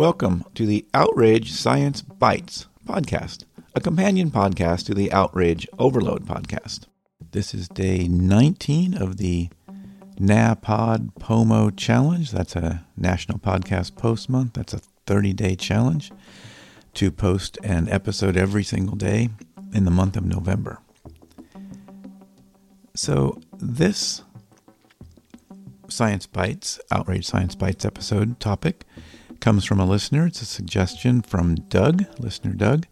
Welcome to the Outrage Science Bites podcast, a companion podcast to the Outrage Overload podcast. This is day 19 of the NaPodPoMo challenge. That's a National Podcast Post Month. That's a 30 day challenge to post an episode every single day in the month of November. So, this Science Bites, Outrage Science Bites episode topic comes from a listener. It's a suggestion from Doug, listener Doug.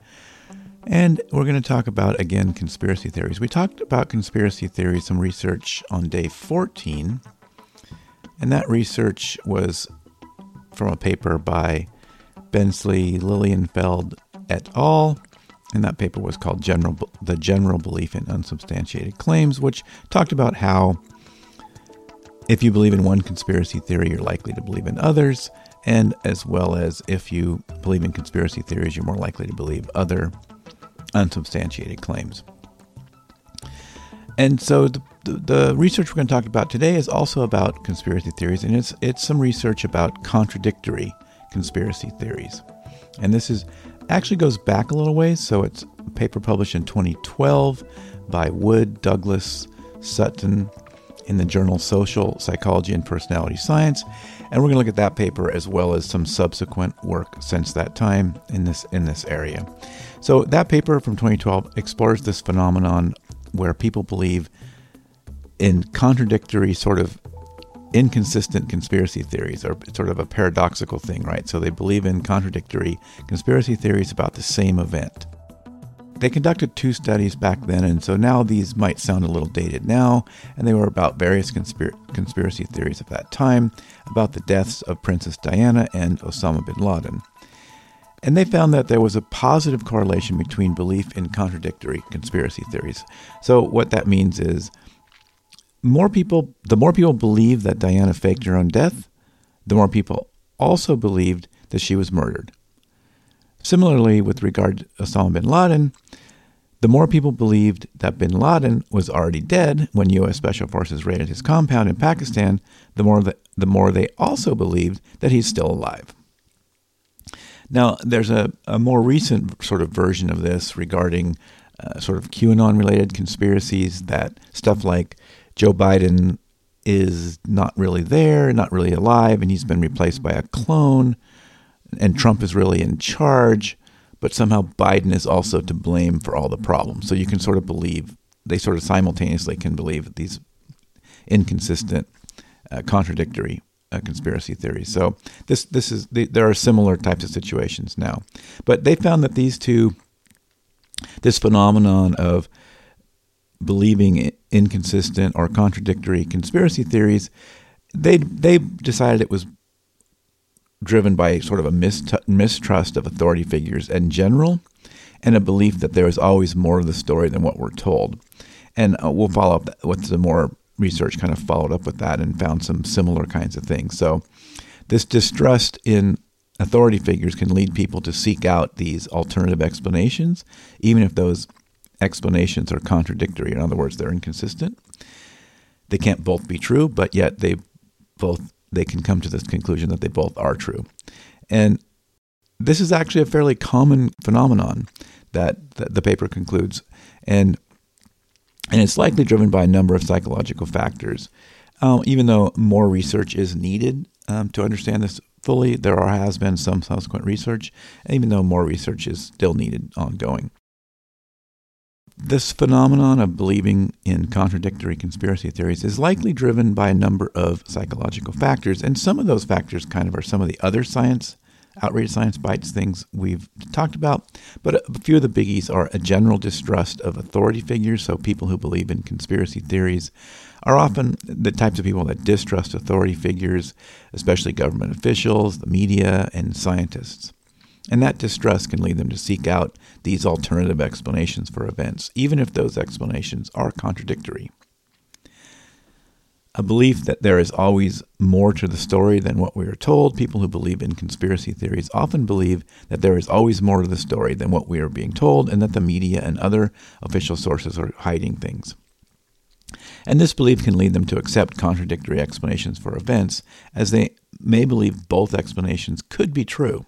And we're going to talk about, again, conspiracy theories. We talked about conspiracy theories, some research on day 14. And that research was from a paper by Bensley Lilienfeld et al. And that paper was called General, The General Belief in Unsubstantiated Claims, which talked about how if you believe in one conspiracy theory, you're likely to believe in others, and as well as if you believe in conspiracy theories, you're more likely to believe other unsubstantiated claims. And so the, the, research we're going to talk about today is also about conspiracy theories, and it's it's some research about contradictory conspiracy theories. And this is actually goes back a little ways, so it's a paper published in 2012 by Wood, Douglas, Sutton in the journal Social Psychology and Personality Science. And we're going to look at that paper as well as some subsequent work since that time in this in this area. So that paper from 2012 explores this phenomenon where people believe in contradictory sort of inconsistent conspiracy theories or sort of a paradoxical thing, right? So they believe in contradictory conspiracy theories about the same event. They conducted two studies back then, and so now these might sound a little dated now, and they were about various conspir- conspiracy theories of that time about the deaths of Princess Diana and Osama bin Laden. And they found that there was a positive correlation between belief in contradictory conspiracy theories. So, what that means is more people, the more people believed that Diana faked her own death, the more people also believed that she was murdered. Similarly, with regard to Osama bin Laden, the more people believed that bin Laden was already dead when U.S. Special Forces raided his compound in Pakistan, the more, the, the more they also believed that he's still alive. Now, there's a, a more recent sort of version of this regarding uh, sort of QAnon related conspiracies that stuff like Joe Biden is not really there, not really alive, and he's been replaced by a clone, and Trump is really in charge, but somehow Biden is also to blame for all the problems. So you can sort of believe, they sort of simultaneously can believe these inconsistent, uh, contradictory uh, conspiracy theories. So this this is there are similar types of situations now, but they found that these two, this phenomenon of believing inconsistent or contradictory conspiracy theories, they they decided it was driven by sort of a mistrust of authority figures in general, and a belief that there is always more of the story than what we're told. And uh, we'll follow up with some more research kind of followed up with that and found some similar kinds of things. So, this distrust in authority figures can lead people to seek out these alternative explanations, even if those explanations are contradictory. In other words, they're inconsistent. They can't both be true, but yet they both they can come to this conclusion that they both are true. And this is actually a fairly common phenomenon that, the paper concludes. And and it's likely driven by a number of psychological factors. Um, even though more research is needed um, to understand this fully, there are, has been some subsequent research, even though more research is still needed ongoing. This phenomenon of believing in contradictory conspiracy theories is likely driven by a number of psychological factors, and some of those factors kind of are some of the other science outrage science bites things we've talked about. But a few of the biggies are a general distrust of authority figures. So people who believe in conspiracy theories are often the types of people that distrust authority figures, especially government officials, the media, and scientists. And that distrust can lead them to seek out these alternative explanations for events, even if those explanations are contradictory a belief that there is always more to the story than what we are told. People who believe in conspiracy theories often believe that there is always more to the story than what we are being told, and that the media and other official sources are hiding things. And this belief can lead them to accept contradictory explanations for events, as they may believe both explanations could be true.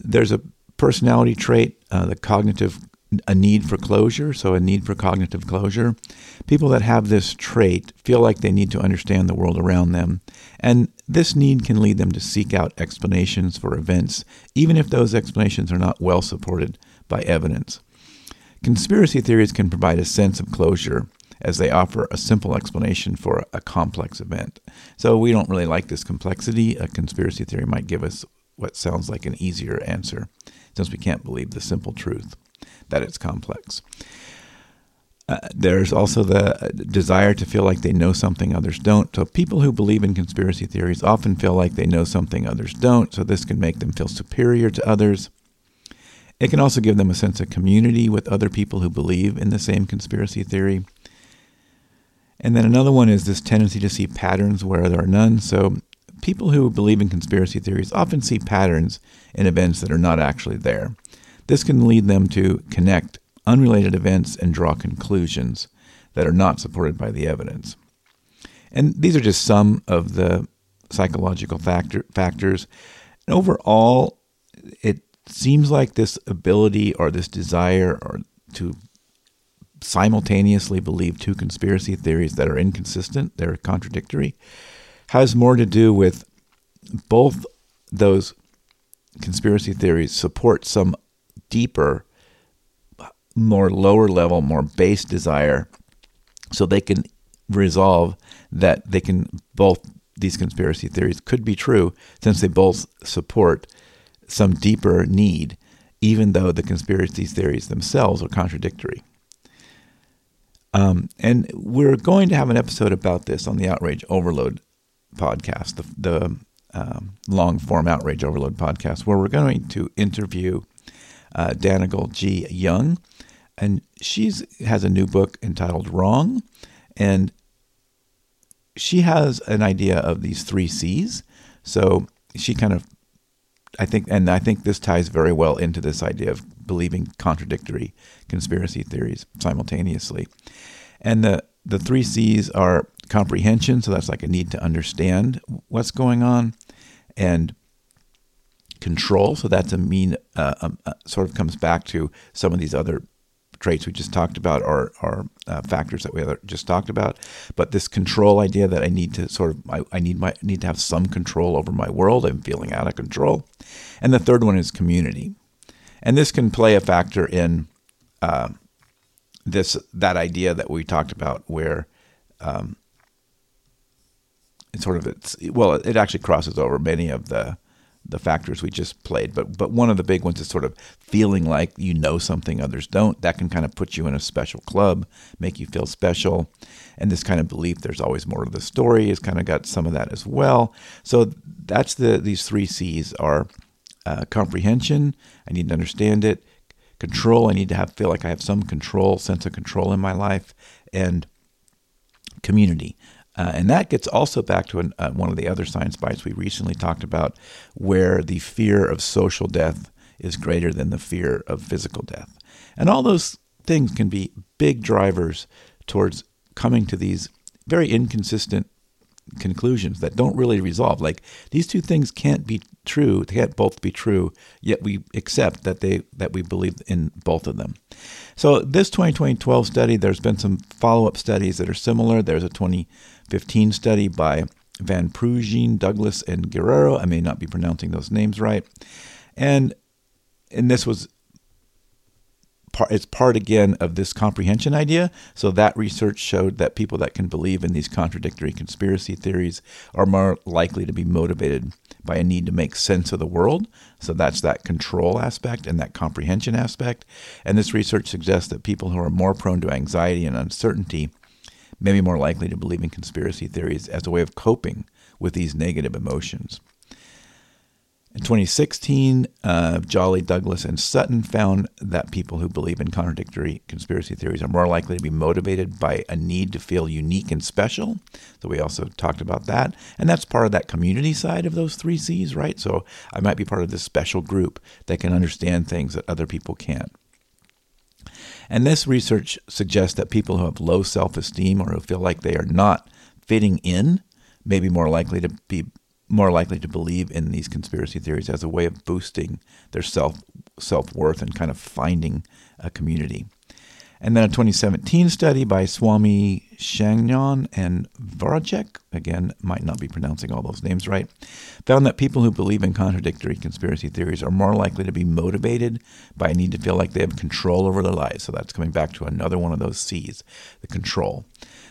There's a personality trait, uh, the cognitive, a need for closure, so a need for cognitive closure. People that have this trait feel like they need to understand the world around them, and this need can lead them to seek out explanations for events, even if those explanations are not well supported by evidence. Conspiracy theories can provide a sense of closure as they offer a simple explanation for a complex event. So we don't really like this complexity. A conspiracy theory might give us what sounds like an easier answer, since we can't believe the simple truth that it's complex. Uh, there's also the desire to feel like they know something others don't. So, people who believe in conspiracy theories often feel like they know something others don't, so this can make them feel superior to others. It can also give them a sense of community with other people who believe in the same conspiracy theory. And then another one is this tendency to see patterns where there are none. So, people who believe in conspiracy theories often see patterns in events that are not actually there. This can lead them to connect unrelated events and draw conclusions that are not supported by the evidence. And these are just some of the psychological factor, factors. And overall, it seems like this ability or this desire or to simultaneously believe two conspiracy theories that are inconsistent, they're contradictory, has more to do with both those conspiracy theories support some deeper, more lower level, more base desire so they can resolve that they can both these conspiracy theories could be true since they both support some deeper need, even though the conspiracy theories themselves are contradictory. Um, and we're going to have an episode about this on the Outrage Overload podcast, the, the um, long form Outrage Overload podcast, where we're going to interview uh, Dannagal G. Young. And she has a new book entitled Wrong. And she has an idea of these three C's. So she kind of, I think, and I think this ties very well into this idea of believing contradictory conspiracy theories simultaneously. And the, the three C's are comprehension, so that's like a need to understand what's going on, and control, so that's a mean, uh, um, uh, sort of comes back to some of these other traits we just talked about or, or uh, factors that we just talked about. But this control idea that I need to sort of I, I, need my need to have some control over my world. I'm feeling out of control. And the third one is community, and this can play a factor in uh, this that idea that we talked about where um, it sort of it's well, it actually crosses over many of the the factors we just played. But but one of the big ones is sort of feeling like you know something others don't. That can kind of put you in a special club, make you feel special, and this kind of belief there's always more to the story has kind of got some of that as well. So that's the these three C's are uh, comprehension. I need to understand it. Control. I need to have feel like I have some control, sense of control in my life, and community. Uh, and that gets also back to an, uh, one of the other science bites we recently talked about, where the fear of social death is greater than the fear of physical death. And all those things can be big drivers towards coming to these very inconsistent conclusions that don't really resolve. Like these two things can't be true; they can't both be true. Yet we accept that they that we believe in both of them. So this 2012 study, there's been some follow-up studies that are similar. There's a 2015 study by Van Prooijen, Douglas, and Guerrero. I may not be pronouncing those names right, and and this was part, it's part again of this comprehension idea. So that research showed that people that can believe in these contradictory conspiracy theories are more likely to be motivated by a need to make sense of the world. So that's that control aspect and that comprehension aspect. And this research suggests that people who are more prone to anxiety and uncertainty may be more likely to believe in conspiracy theories as a way of coping with these negative emotions. In 2016, uh, Jolley, Douglas, and Sutton found that people who believe in contradictory conspiracy theories are more likely to be motivated by a need to feel unique and special. So we also talked about that. And that's part of that community side of those three C's, right? So I might be part of this special group that can understand things that other people can't. And this research suggests that people who have low self esteem or who feel like they are not fitting in may be more likely to be more likely to believe in these conspiracy theories as a way of boosting their self self worth and kind of finding a community. And then a 2017 study by Swami Shangnon and Voracek, again, might not be pronouncing all those names right, found that people who believe in contradictory conspiracy theories are more likely to be motivated by a need to feel like they have control over their lives. So that's coming back to another one of those C's, the control.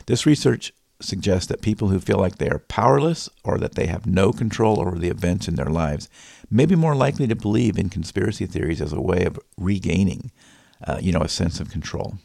This research suggests that people who feel like they are powerless or that they have no control over the events in their lives may be more likely to believe in conspiracy theories as a way of regaining uh, you know, a sense of control.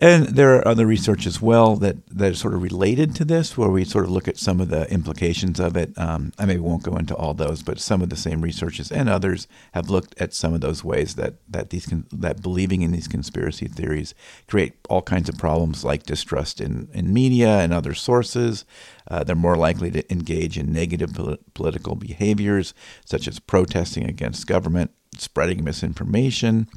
And there are other research as well that, that is sort of related to this, where we sort of look at some of the implications of it. Um, I maybe won't go into all those, but some of the same researchers and others have looked at some of those ways that that these that believing in these conspiracy theories create all kinds of problems, like distrust in, in media and other sources. Uh, they're more likely to engage in negative political behaviors, such as protesting against government, spreading misinformation.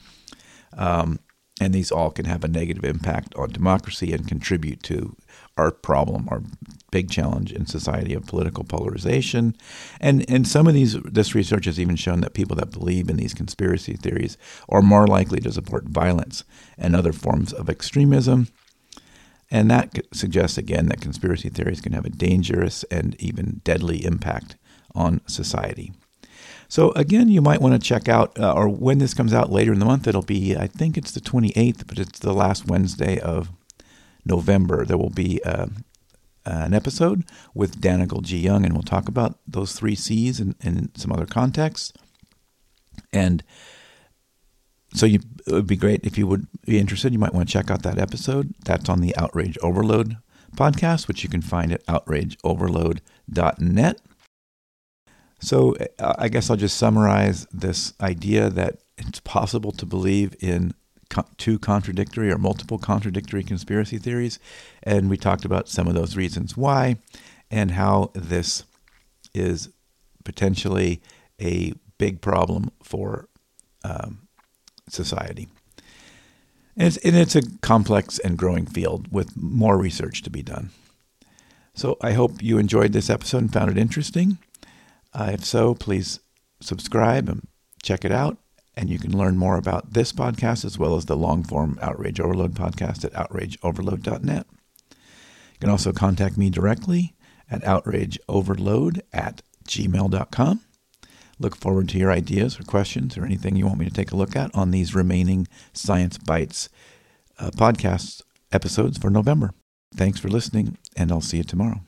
Um, and these all can have a negative impact on democracy and contribute to our problem, our big challenge in society of political polarization. And and some of these this research has even shown that people that believe in these conspiracy theories are more likely to support violence and other forms of extremism. And that suggests again that conspiracy theories can have a dangerous and even deadly impact on society. So again, you might want to check out, uh, or when this comes out later in the month, it'll be, I think it's the 28th, but it's the last Wednesday of November. There will be uh, an episode with Dannagal G. Young, and we'll talk about those three C's in, in some other contexts. And so you, it would be great if you would be interested. You might want to check out that episode. That's on the Outrage Overload podcast, which you can find at outrageoverload.net. So uh, I guess I'll just summarize this idea that it's possible to believe in two contradictory or multiple contradictory conspiracy theories. And we talked about some of those reasons why and how this is potentially a big problem for um, society. And it's, and it's a complex and growing field with more research to be done. So I hope you enjoyed this episode and found it interesting. Uh, if so, please subscribe and check it out. And you can learn more about this podcast as well as the long form Outrage Overload podcast at outrageoverload.net. You can also contact me directly at outrageoverload at gmail.com. Look forward to your ideas or questions or anything you want me to take a look at on these remaining Science Bites uh, podcast episodes for November. Thanks for listening, and I'll see you tomorrow.